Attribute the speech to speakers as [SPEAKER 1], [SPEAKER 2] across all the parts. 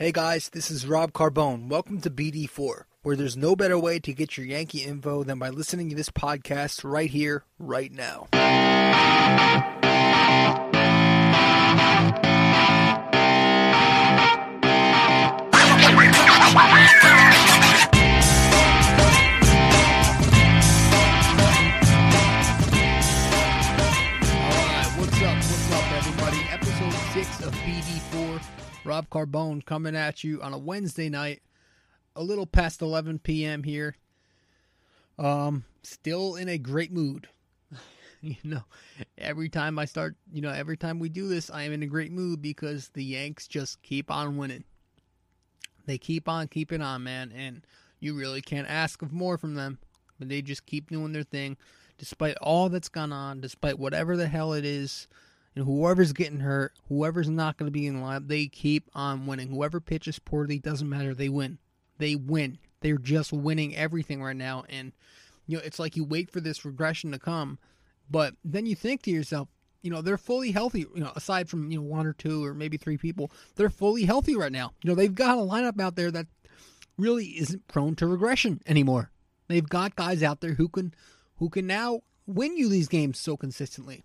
[SPEAKER 1] Hey guys, this is Rob Carbone. Welcome to BD4, where there's no better way to get your Yankee info than by listening to this podcast right here, right now. 6 of BD4. Rob Carbone coming at you on a Wednesday night, a little past 11 p.m. here. Um, still in a great mood. you know, every time I start, you know, every time we do this, I am in a great mood because the Yanks just keep on winning. They keep on keeping on, man, and you really can't ask of more from them. But they just keep doing their thing, despite all that's gone on, despite whatever the hell it is and whoever's getting hurt, whoever's not going to be in line, they keep on winning. Whoever pitches poorly doesn't matter. They win. They win. They're just winning everything right now. And you know, it's like you wait for this regression to come, but then you think to yourself, you know, they're fully healthy. You know, aside from you know one or two or maybe three people, they're fully healthy right now. You know, they've got a lineup out there that really isn't prone to regression anymore. They've got guys out there who can who can now win you these games so consistently.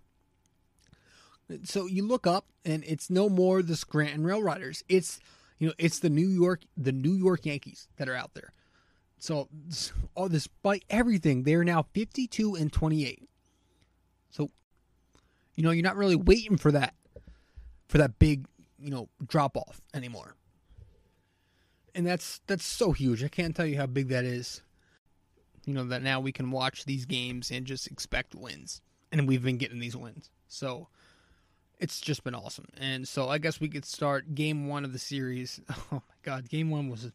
[SPEAKER 1] So you look up and it's no more the Scranton Rail Riders. It's you know, it's the New York the New York Yankees that are out there. So all despite everything, they're now 52 and 28. So you know, you're not really waiting for that for that big, you know, drop off anymore. And that's that's so huge. I can't tell you how big that is. You know, that now we can watch these games and just expect wins. And we've been getting these wins. So it's just been awesome. And so I guess we could start game one of the series. Oh my god, game one was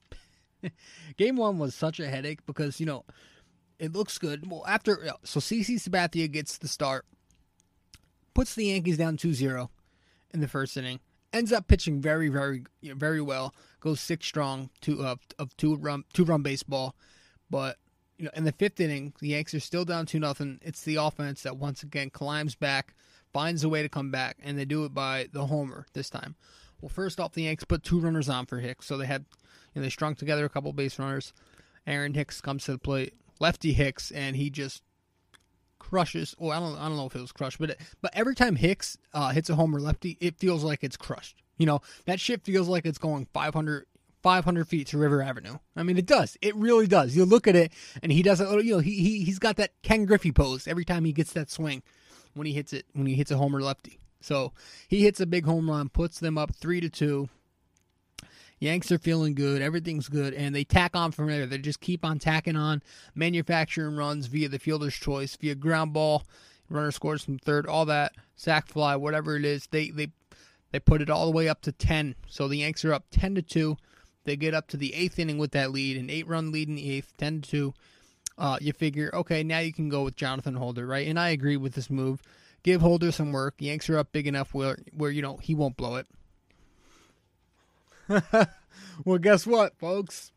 [SPEAKER 1] game one was such a headache because you know it looks good. Well, after so CC Sabathia gets the start, puts the Yankees down 2-0 in the first inning. Ends up pitching very, very, you know, very well. Goes six strong, two uh, of two run, two run baseball. But you know, in the fifth inning, the Yanks are still down two nothing. It's the offense that once again climbs back finds a way to come back, and they do it by the homer this time. Well, first off, the Yanks put two runners on for Hicks, so they had, you know, they strung together a couple base runners. Aaron Hicks comes to the plate, lefty Hicks, and he just crushes. Well, I don't, I don't know if it was crushed, but it, but every time Hicks uh, hits a homer lefty, it feels like it's crushed. You know, that shit feels like it's going 500, 500 feet to River Avenue. I mean, it does. It really does. You look at it, and he does it. You know, he, he he's got that Ken Griffey pose every time he gets that swing when he hits it when he hits a homer lefty. So he hits a big home run, puts them up three to two. Yanks are feeling good, everything's good, and they tack on from there. They just keep on tacking on, manufacturing runs via the fielder's choice, via ground ball, runner scores from third, all that, sac fly, whatever it is. They they they put it all the way up to ten. So the Yanks are up ten to two. They get up to the eighth inning with that lead, an eight run lead in the eighth, ten to two uh, you figure, okay, now you can go with Jonathan Holder, right? And I agree with this move. Give Holder some work. Yanks are up big enough where, where you know, he won't blow it. well, guess what, folks?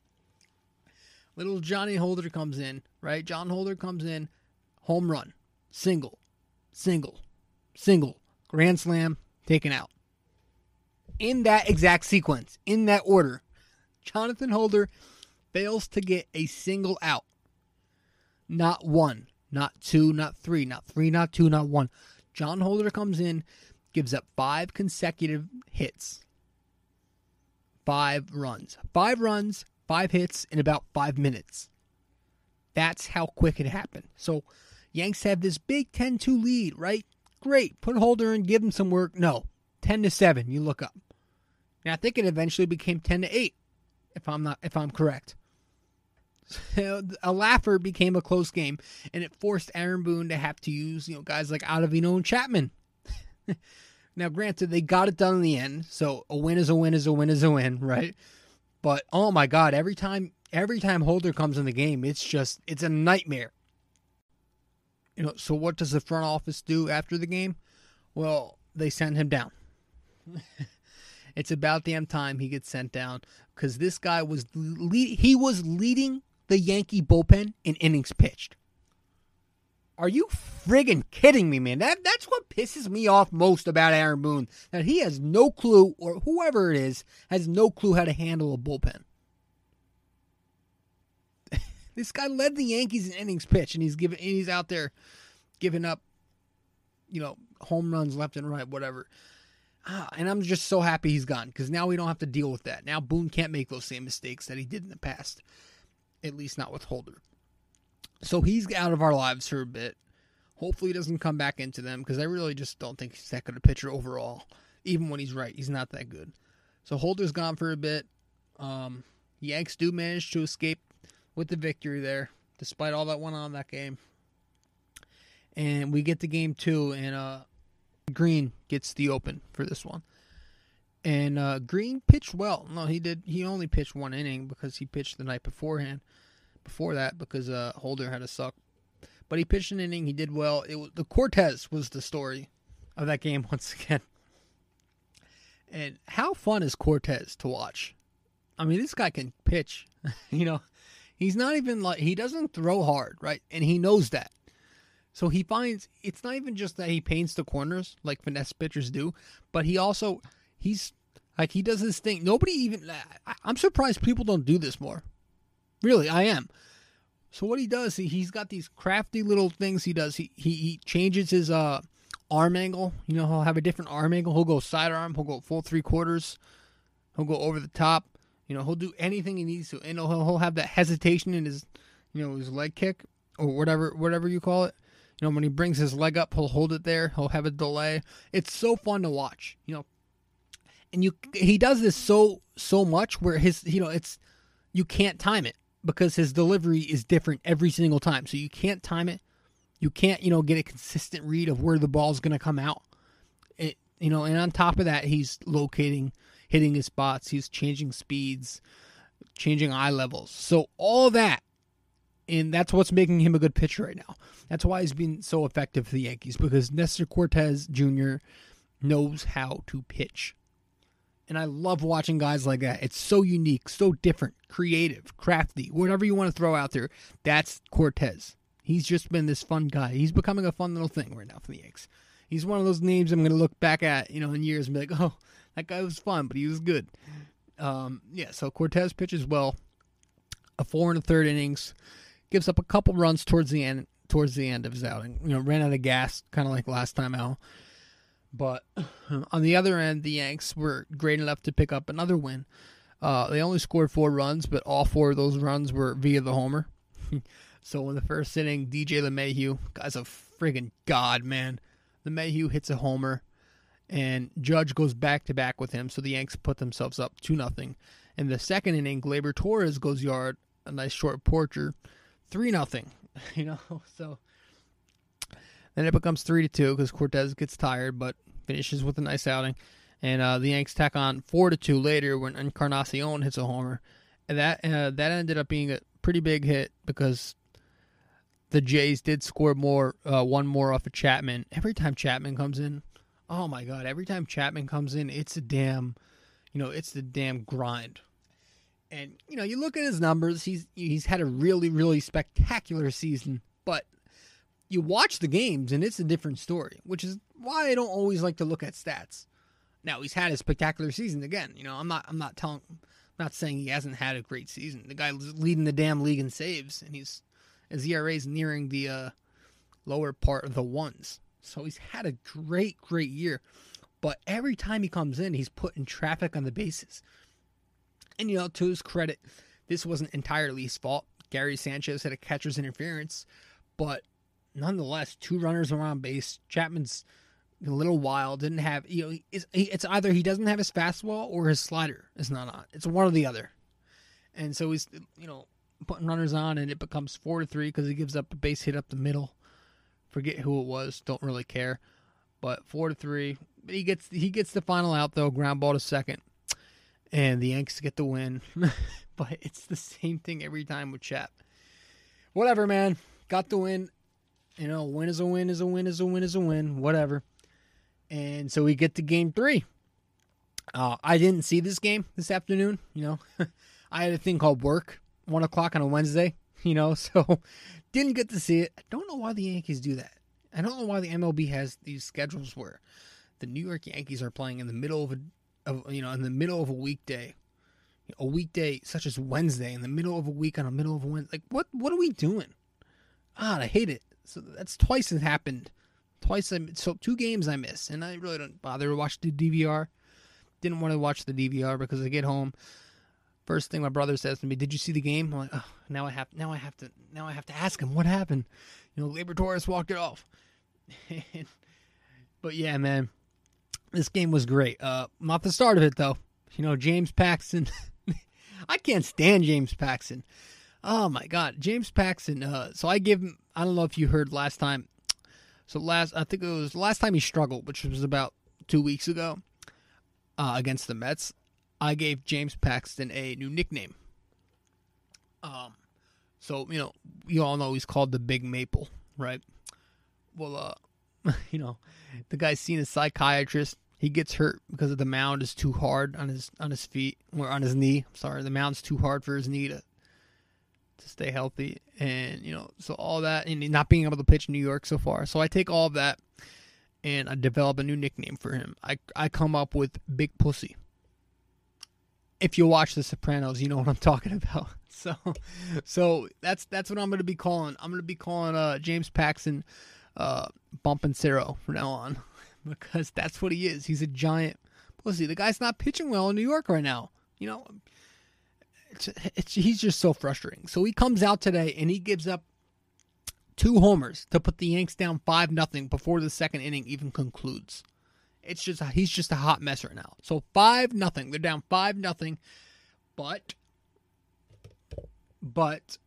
[SPEAKER 1] Little Johnny Holder comes in, right? John Holder comes in, home run, single, single, single, grand slam, taken out. In that exact sequence, in that order, Jonathan Holder fails to get a single out. Not one, not two, not three, not three, not two, not one. John Holder comes in, gives up five consecutive hits, five runs. Five runs, five hits in about five minutes. That's how quick it happened. So, Yanks have this big 10 2 lead, right? Great. Put Holder in, give him some work. No. 10 to 7, you look up. Now, I think it eventually became 10 to 8, if I'm not if I'm correct. a laugher became a close game, and it forced Aaron Boone to have to use you know guys like Ottavino and Chapman. now, granted, they got it done in the end, so a win is a win is a win is a win, right? But oh my God, every time every time Holder comes in the game, it's just it's a nightmare. You know, so what does the front office do after the game? Well, they send him down. it's about damn time he gets sent down because this guy was he was leading the Yankee bullpen in innings pitched. Are you friggin' kidding me, man? That that's what pisses me off most about Aaron Boone. That he has no clue, or whoever it is, has no clue how to handle a bullpen. this guy led the Yankees in innings pitch, and he's giving and he's out there giving up, you know, home runs left and right, whatever. Ah, and I'm just so happy he's gone because now we don't have to deal with that. Now Boone can't make those same mistakes that he did in the past, at least not with Holder. So he's out of our lives for a bit. Hopefully, he doesn't come back into them because I really just don't think he's that good a pitcher overall. Even when he's right, he's not that good. So Holder's gone for a bit. Um, Yanks do manage to escape with the victory there, despite all that went on that game. And we get to game two, and uh, Green gets the open for this one. And uh, Green pitched well. No, he did. He only pitched one inning because he pitched the night beforehand before that because uh, Holder had a suck. But he pitched an inning. He did well. It was, the Cortes was the story of that game once again. And how fun is Cortes to watch? I mean, this guy can pitch. you know, he's not even like he doesn't throw hard, right? And he knows that. So he finds it's not even just that he paints the corners like finesse pitchers do, but he also he's like he does this thing. Nobody even I'm surprised people don't do this more. Really, I am. So what he does, he, he's got these crafty little things he does. He, he he changes his uh arm angle. You know, he'll have a different arm angle. He'll go sidearm. He'll go full three quarters. He'll go over the top. You know, he'll do anything he needs to, and he'll he'll have that hesitation in his, you know, his leg kick or whatever whatever you call it. You know, when he brings his leg up, he'll hold it there. He'll have a delay. It's so fun to watch. You know, and you he does this so so much where his you know it's you can't time it because his delivery is different every single time. So you can't time it. You can't, you know, get a consistent read of where the ball's going to come out. It, you know, and on top of that, he's locating, hitting his spots. He's changing speeds, changing eye levels. So all that, and that's what's making him a good pitcher right now. That's why he's been so effective for the Yankees because Nestor Cortes Jr. knows how to pitch. And I love watching guys like that. It's so unique, so different, creative, crafty, whatever you want to throw out there. That's Cortes. He's just been this fun guy. He's becoming a fun little thing right now for the Yanks. He's one of those names I'm going to look back at, you know, in years and be like, oh, that guy was fun, but he was good. Um, yeah, so Cortes pitches well. A four and a third innings, gives up a couple runs towards the end. Towards the end of his outing, you know, ran out of gas, kind of like last time out. But on the other end, the Yanks were great enough to pick up another win. Uh, they only scored four runs, but all four of those runs were via the homer. so in the first inning, DJ LeMahieu, guy's a friggin' god, man. LeMahieu hits a homer, and Judge goes back to back with him. So the Yanks put themselves up two nothing. In the second inning, Gleyber Torres goes yard, a nice short porcher, three nothing. You know, so then it becomes three to two because Cortes gets tired, but finishes with a nice outing. And uh, the Yanks tack on four to two later when Encarnacion hits a homer, and that uh, that ended up being a pretty big hit because the Jays did score more, uh, one more off of Chapman. Every time Chapman comes in, oh my god! Every time Chapman comes in, it's a damn, you know, it's the damn grind. And you know, you look at his numbers; he's he's had a really really spectacular season, but you watch the games and it's a different story, which is why I don't always like to look at stats. Now he's had a spectacular season again. You know, I'm not I'm not telling I'm not saying he hasn't had a great season. The guy's leading the damn league in saves and he's his is nearing the uh, lower part of the ones. So he's had a great, great year. But every time he comes in, he's putting traffic on the bases. And you know, to his credit, this wasn't entirely his fault. Gary Sanchez had a catcher's interference, but nonetheless, two runners around base. Chapman's a little wild. Didn't have you know it's, it's either he doesn't have his fastball or his slider is not on. It's one or the other. And so he's you know putting runners on, and it becomes four to three because he gives up a base hit up the middle. Forget who it was. Don't really care. But four to three. But he gets he gets the final out though. Ground ball to second, and the Yanks get the win. but it's the same thing every time with Chap. Whatever, man. Got the win. You know, win is a win is a win is a win is a win, whatever. And so we get to game three. Uh, I didn't see this game this afternoon. You know, I had a thing called work, one o'clock on a Wednesday. you know, so didn't get to see it. I don't know why the Yankees do that. I don't know why the MLB has these schedules where the New York Yankees are playing in the middle of a, of, you know, in the middle of a weekday, a weekday such as Wednesday, in the middle of a week on a middle of a Wednesday. Like, what, what are we doing? Ah, I hate it. So that's twice it happened. Twice, I, so two games I miss, and I really don't bother to watch the DVR. Didn't want to watch the DVR because I get home. First thing my brother says to me, "Did you see the game?" I'm like, oh, now I have, now I have to, now I have to ask him what happened. You know, Gleyber Torres walked it off. but yeah, man, this game was great. Uh, not the start of it though. You know, James Paxton. I can't stand James Paxton. Oh my God, James Paxton. Uh, so I give him. I don't know if you heard last time. So last, I think it was last time he struggled, which was about two weeks ago, uh, against the Mets. I gave James Paxton a new nickname. Um, so you know, you all know he's called the Big Maple, right? Well, uh, you know, the guy's seen a psychiatrist. He gets hurt because the mound is too hard on his on his feet or on his knee. I'm sorry, the mound's too hard for his knee to to stay healthy, and you know, so all that and not being able to pitch New York so far. So I take all of that and I develop a new nickname for him. I I come up with Big Pussy. If you watch The Sopranos, you know what I'm talking about. So, so that's that's what I'm going to be calling. I'm going to be calling uh, James Paxton uh, Bonpensiero from now on because that's what he is. He's a giant pussy. The guy's not pitching well in New York right now. You know, it's, it's, he's just so frustrating. So he comes out today and he gives up two homers to put the Yanks down five nothing before the second inning even concludes. It's just he's just a hot mess right now. So five nothing. They're down five nothing, but but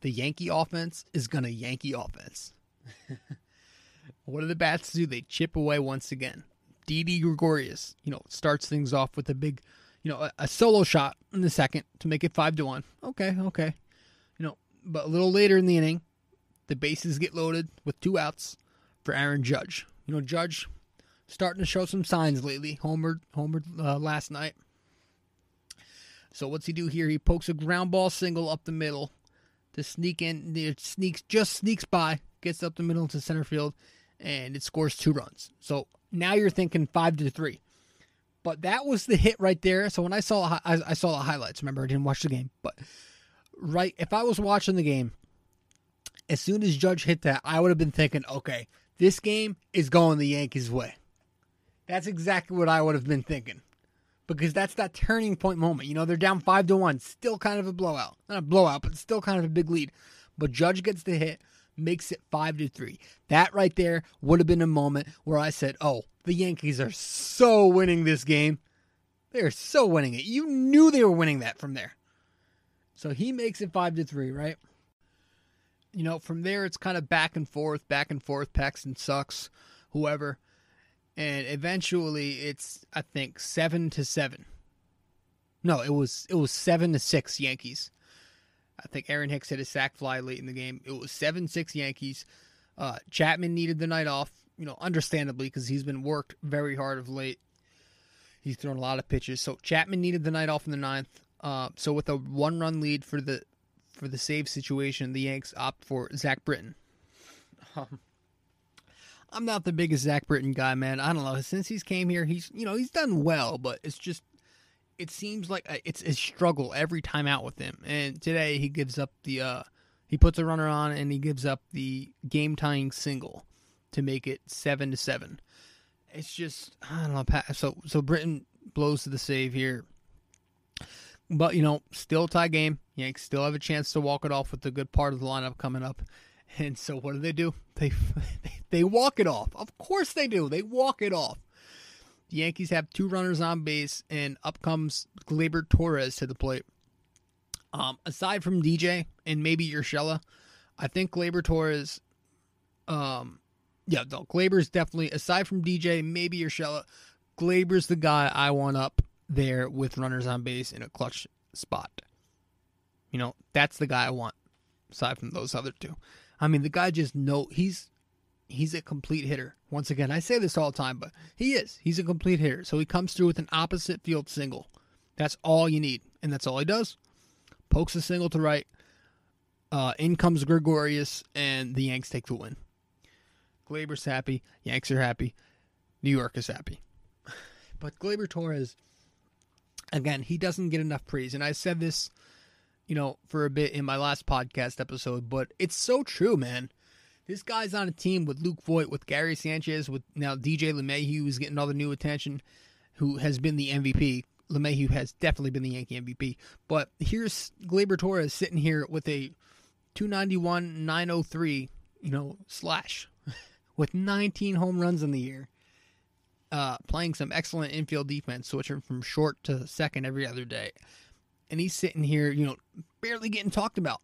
[SPEAKER 1] the Yankee offense is gonna Yankee offense. what do the bats do? They chip away once again. Didi Gregorius, you know, starts things off with a big you know, a, a, solo shot in the second to make it five to one. Okay, okay. You know, but a little later in the inning, the bases get loaded with two outs for Aaron Judge. You know, Judge starting to show some signs lately. Homered, homered uh, last night. So what's he do here? He pokes a ground ball single up the middle to sneak in. It sneaks, just sneaks by, gets up the middle to center field, and it scores two runs. So now you're thinking five to three. But that was the hit right there. So when I saw I, I saw the highlights, remember I didn't watch the game, but right if I was watching the game, as soon as Judge hit that, I would have been thinking, okay, this game is going the Yankees' way. That's exactly what I would have been thinking. Because that's that turning point moment. You know, they're down five to one. Still kind of a blowout. Not a blowout, but still kind of a big lead. But Judge gets the hit, makes it five to three. That right there would have been a moment where I said, Oh, the Yankees are so winning this game. They are so winning it. You knew they were winning that from there. So he makes it five to three, right? You know, from there it's kind of back and forth, back and forth. Paxton sucks, whoever, and eventually it's I think seven to seven. No, it was it was seven to six Yankees. I think Aaron Hicks hit a sac fly late in the game. It was seven six Yankees. Uh, Chapman needed the night off you know, understandably because he's been worked very hard of late. He's thrown a lot of pitches. So Chapman needed the night off in the ninth. Uh, so with a one-run lead for the for the save situation, the Yanks opt for Zach Britton. Um, I'm not the biggest Zach Britton guy, man. I don't know. Since he's came here, he's you know he's done well, but it's just it seems like it's a struggle every time out with him. And today he gives up the uh, he puts a runner on and he gives up the game tying single to make it seven to seven. It's just I don't know. So so Britton blows to the save here, but you know still tie game. Yanks still have a chance to walk it off with the good part of the lineup coming up. And so what do they do? They they walk it off. Of course they do. They walk it off. The Yankees have two runners on base, and up comes Gleyber Torres to the plate. Um, aside from DJ and maybe Urshela, I think Gleyber Torres um, yeah, no, Gleyber's definitely aside from DJ, maybe Urshela. Gleyber's the guy I want up there with runners on base in a clutch spot. You know, that's the guy I want aside from those other two. I mean, the guy just know he's he's a complete hitter. Once again, I say this all the time, but he is. He's a complete hitter. So he comes through with an opposite field single. That's all you need, and that's all he does. pokes a single to right. Uh, in comes Gregorius, and the Yanks take the win. Gleyber's happy. Yanks are happy. New York is happy. But Gleyber Torres, again, he doesn't get enough praise. And I said this, you know, for a bit in my last podcast episode, but it's so true, man. This guy's on a team with Luke Voit, with Gary Sanchez, with now DJ LeMahieu, who's getting all the new attention, who has been the MVP. LeMahieu has definitely been the Yankee MVP. But here's Gleyber Torres sitting here with a 291 903, you know, slash with 19 home runs in the year. Uh, playing some excellent infield defense, switching from short to second every other day. And he's sitting here, you know, barely getting talked about.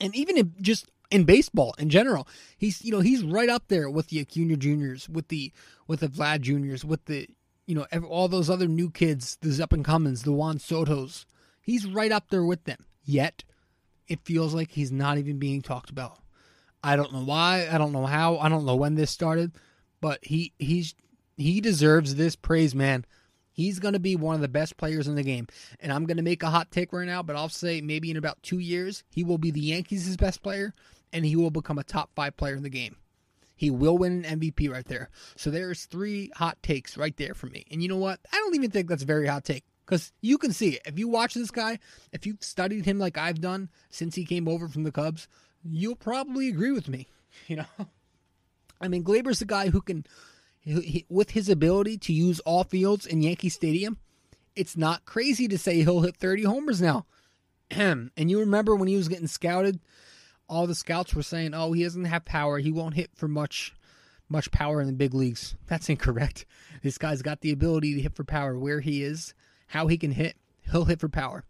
[SPEAKER 1] And even just in baseball in general, he's you know he's right up there with the Acuna Juniors, with the with the Vlad Juniors, with the you know all those other new kids, the up and comings, the Juan Soto's. He's right up there with them. Yet, it feels like he's not even being talked about. I don't know why. I don't know how. I don't know when this started, but he he's he deserves this praise, man. He's going to be one of the best players in the game. And I'm going to make a hot take right now, but I'll say maybe in about two years, he will be the Yankees' best player and he will become a top five player in the game. He will win an MVP right there. So there's three hot takes right there for me. And you know what? I don't even think that's a very hot take because you can see it. If you watch this guy, if you've studied him like I've done since he came over from the Cubs, you'll probably agree with me. You know, I mean, Gleyber's the guy who can with his ability to use all fields in Yankee Stadium, it's not crazy to say he'll hit 30 homers now. and you remember when he was getting scouted, all the scouts were saying, "Oh, he doesn't have power. He won't hit for much much power in the big leagues." That's incorrect. This guy's got the ability to hit for power where he is, how he can hit. He'll hit for power.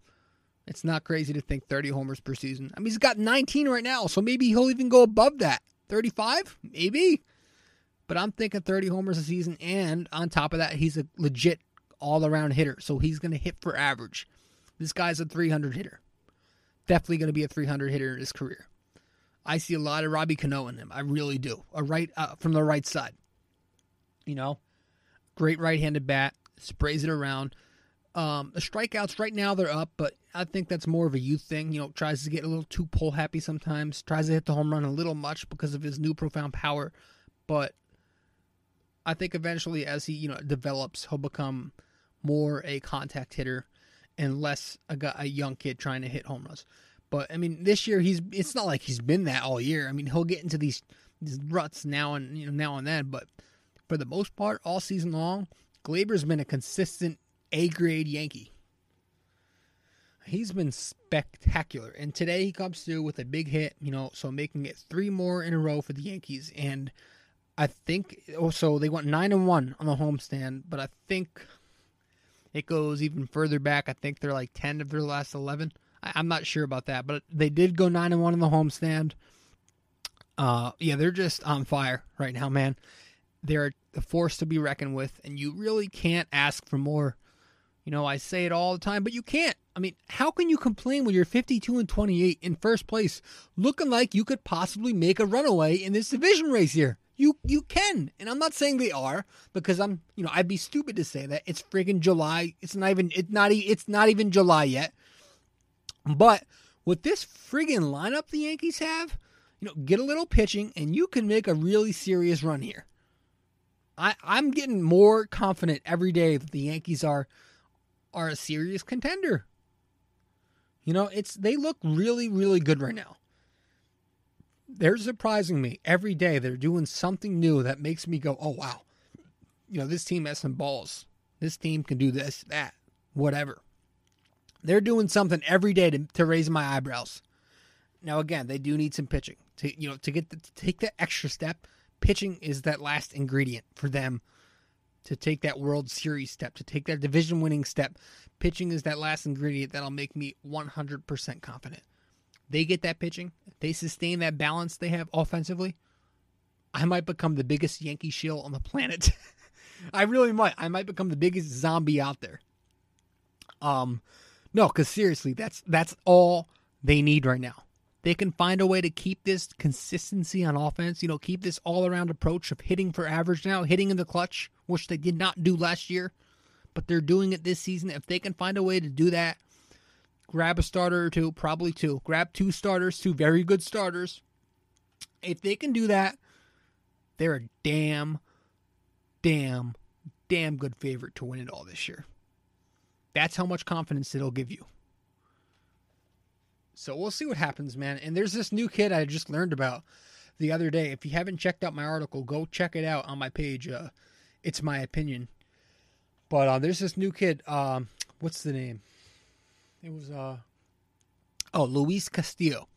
[SPEAKER 1] It's not crazy to think 30 homers per season. I mean, he's got 19 right now, so maybe he'll even go above that. 35? Maybe. But I'm thinking 30 homers a season, and on top of that, he's a legit all around hitter. So he's going to hit for average. This guy's a 300 hitter. Definitely going to be a 300 hitter in his career. I see a lot of Robbie Cano in him. I really do. A right uh, from the right side. You know, great right-handed bat, sprays it around. Um, the strikeouts right now they're up, but I think that's more of a youth thing. You know, tries to get a little too pull happy sometimes. Tries to hit the home run a little much because of his new profound power, but I think eventually, as he you know develops, he'll become more a contact hitter and less a, a young kid trying to hit home runs. But I mean, this year he's it's not like he's been that all year. I mean, he'll get into these these ruts now and you know now and then, but for the most part, all season long, Gleyber's been a consistent A grade Yankee. He's been spectacular, and today he comes through with a big hit. You know, so making it three more in a row for the Yankees, and I think oh, also they went nine and one on the homestand, but I think it goes even further back. I think they're like ten of their last eleven. I, am not sure about that, but they did go nine and one in the homestand. Uh, yeah, they're just on fire right now, man. They're a force to be reckoned with, and you really can't ask for more. You know, I say it all the time, but you can't. I mean, how can you complain when you're 52 and 28 in first place, looking like you could possibly make a runaway in this division race here? You you can, and I'm not saying they are because I'm you know I'd be stupid to say that it's friggin' July. It's not even it's not it's not even July yet. But with this friggin' lineup the Yankees have, you know, get a little pitching and you can make a really serious run here. I I'm getting more confident every day that the Yankees are are a serious contender. You know, it's they look really really good right now they're surprising me every day. They're doing something new that makes me go, oh, wow. You know, this team has some balls. This team can do this, that, whatever. They're doing something every day to, to raise my eyebrows. Now, again, they do need some pitching to you know to get the, to take that extra step. Pitching is that last ingredient for them to take that World Series step, to take that division winning step. Pitching is that last ingredient that'll make me 100% confident they get that pitching, they sustain that balance they have offensively, I might become the biggest Yankee shill on the planet. I really might. I might become the biggest zombie out there. Um, no, because seriously, that's that's all they need right now. They can find a way to keep this consistency on offense. You know, keep this all around approach of hitting for average now, hitting in the clutch, which they did not do last year, but they're doing it this season. If they can find a way to do that grab a starter or two, probably two. Grab two starters, two very good starters. If they can do that, they're a damn, damn, damn good favorite to win it all this year. That's how much confidence it'll give you. So we'll see what happens, man. And there's this new kid I just learned about the other day. If you haven't checked out my article, go check it out on my page. Uh, it's my opinion. But uh, there's this new kid. Um, what's the name? It was uh oh Luis Castillo,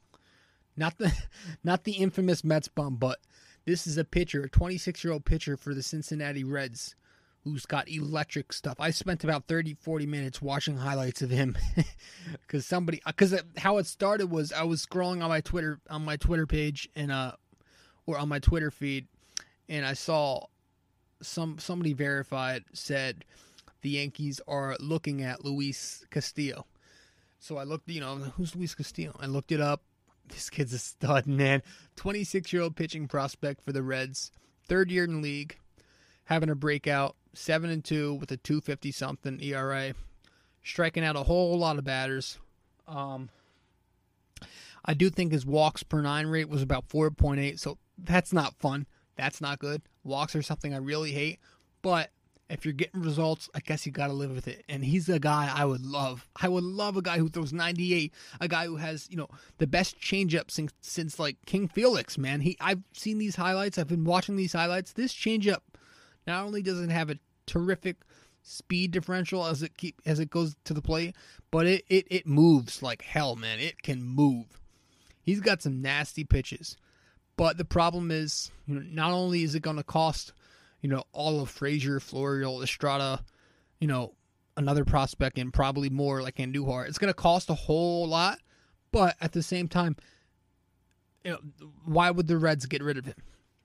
[SPEAKER 1] not the not the infamous Mets bum, but this is a pitcher, a 26 year old pitcher for the Cincinnati Reds, who's got electric stuff. I spent about 30 40 minutes watching highlights of him because somebody because how it started was I was scrolling on my Twitter on my Twitter page and uh or on my Twitter feed and I saw some somebody verified said the Yankees are looking at Luis Castillo. So I looked, you know, who's Luis Castillo? I looked it up. This kid's a stud, man. 26 year old pitching prospect for the Reds, third year in league, having a breakout, seven and two with a 250 something ERA, striking out a whole lot of batters. Um, I do think his walks per nine rate was about 4.8, so that's not fun. That's not good. Walks are something I really hate, but if you're getting results, I guess you got to live with it. And he's a guy I would love. I would love a guy who throws 98, a guy who has, you know, the best changeup since since like King Felix, man. He I've seen these highlights. I've been watching these highlights. This changeup not only does it have a terrific speed differential as it keep as it goes to the plate, but it it it moves like hell, man. It can move. He's got some nasty pitches. But the problem is, you know, not only is it going to cost you know, all of Frazier, Florial, Estrada, you know, another prospect and probably more like Andujar. It's going to cost a whole lot, but at the same time, you know, why would the Reds get rid of him?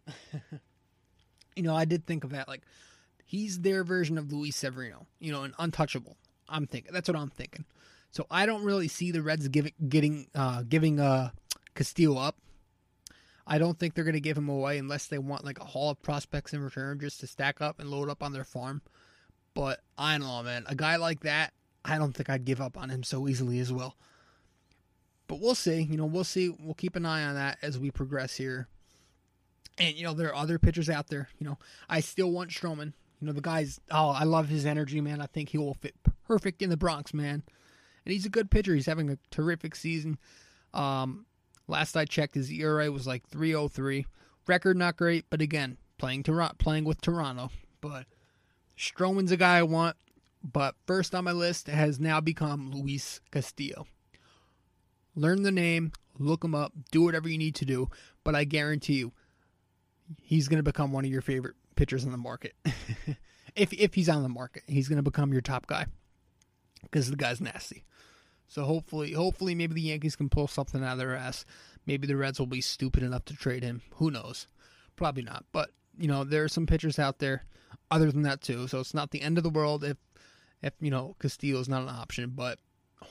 [SPEAKER 1] you know, I did think of that. Like, he's their version of Luis Severino, you know, an untouchable. I'm thinking that's what I'm thinking. So I don't really see the Reds giving getting uh, giving uh, Castillo up. I don't think they're going to give him away unless they want like a haul of prospects in return just to stack up and load up on their farm. But I don't know, man. A guy like that, I don't think I'd give up on him so easily as well. But we'll see. You know, we'll see. We'll keep an eye on that as we progress here. And you know, there are other pitchers out there. You know, I still want Stroman. You know, the guy's. Oh, I love his energy, man. I think he will fit perfect in the Bronx, man. And he's a good pitcher. He's having a terrific season. Um, Last I checked, his ERA was like 3.03. Record not great, but again, playing Toronto, playing with Toronto. But Stroman's a guy I want. But first on my list has now become Luis Castillo. Learn the name, look him up, do whatever you need to do. But I guarantee you, he's going to become one of your favorite pitchers in the market. if if he's on the market, he's going to become your top guy because the guy's nasty. So hopefully, hopefully, maybe the Yankees can pull something out of their ass. Maybe the Reds will be stupid enough to trade him. Who knows? Probably not. But you know, there are some pitchers out there other than that too. So it's not the end of the world if if you know Castillo's not an option. But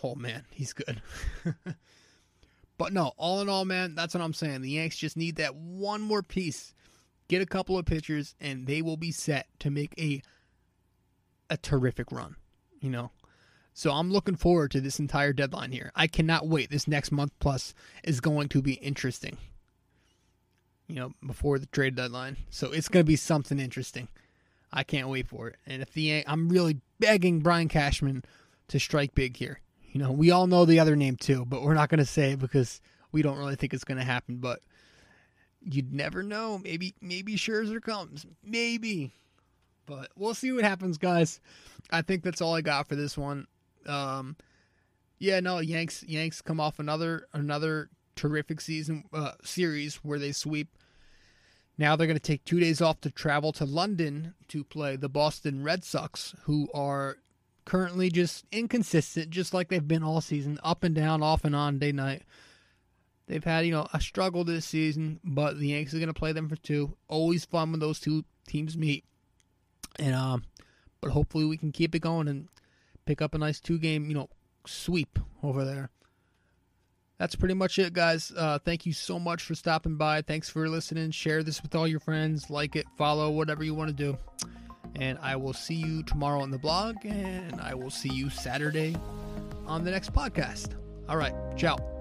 [SPEAKER 1] oh man, he's good. but no, all in all, man, that's what I'm saying. The Yanks just need that one more piece. Get a couple of pitchers, and they will be set to make a a terrific run. You know, so I'm looking forward to this entire deadline here. I cannot wait. This next month plus is going to be interesting. You know, before the trade deadline. So it's going to be something interesting. I can't wait for it. And if the I'm really begging Brian Cashman to strike big here. You know, we all know the other name too, but we're not going to say it because we don't really think it's going to happen, but you'd never know. Maybe maybe Scherzer comes. Maybe. But we'll see what happens, guys. I think that's all I got for this one. Um, yeah, no, Yanks Yanks come off another another terrific season uh, series where they sweep. Now they're going to take two days off to travel to London to play the Boston Red Sox, who are currently just inconsistent, just like they've been all season, up and down, off and on, day night. They've had you know a struggle this season, but the Yankees are going to play them for two. Always fun when those two teams meet, and um, but hopefully we can keep it going and pick up a nice two game, you know, sweep over there. That's pretty much it, guys. Uh, thank you so much for stopping by. Thanks for listening. Share this with all your friends. Like it, follow, whatever you want to do. And I will see you tomorrow on the blog, and I will see you Saturday on the next podcast. All right, ciao.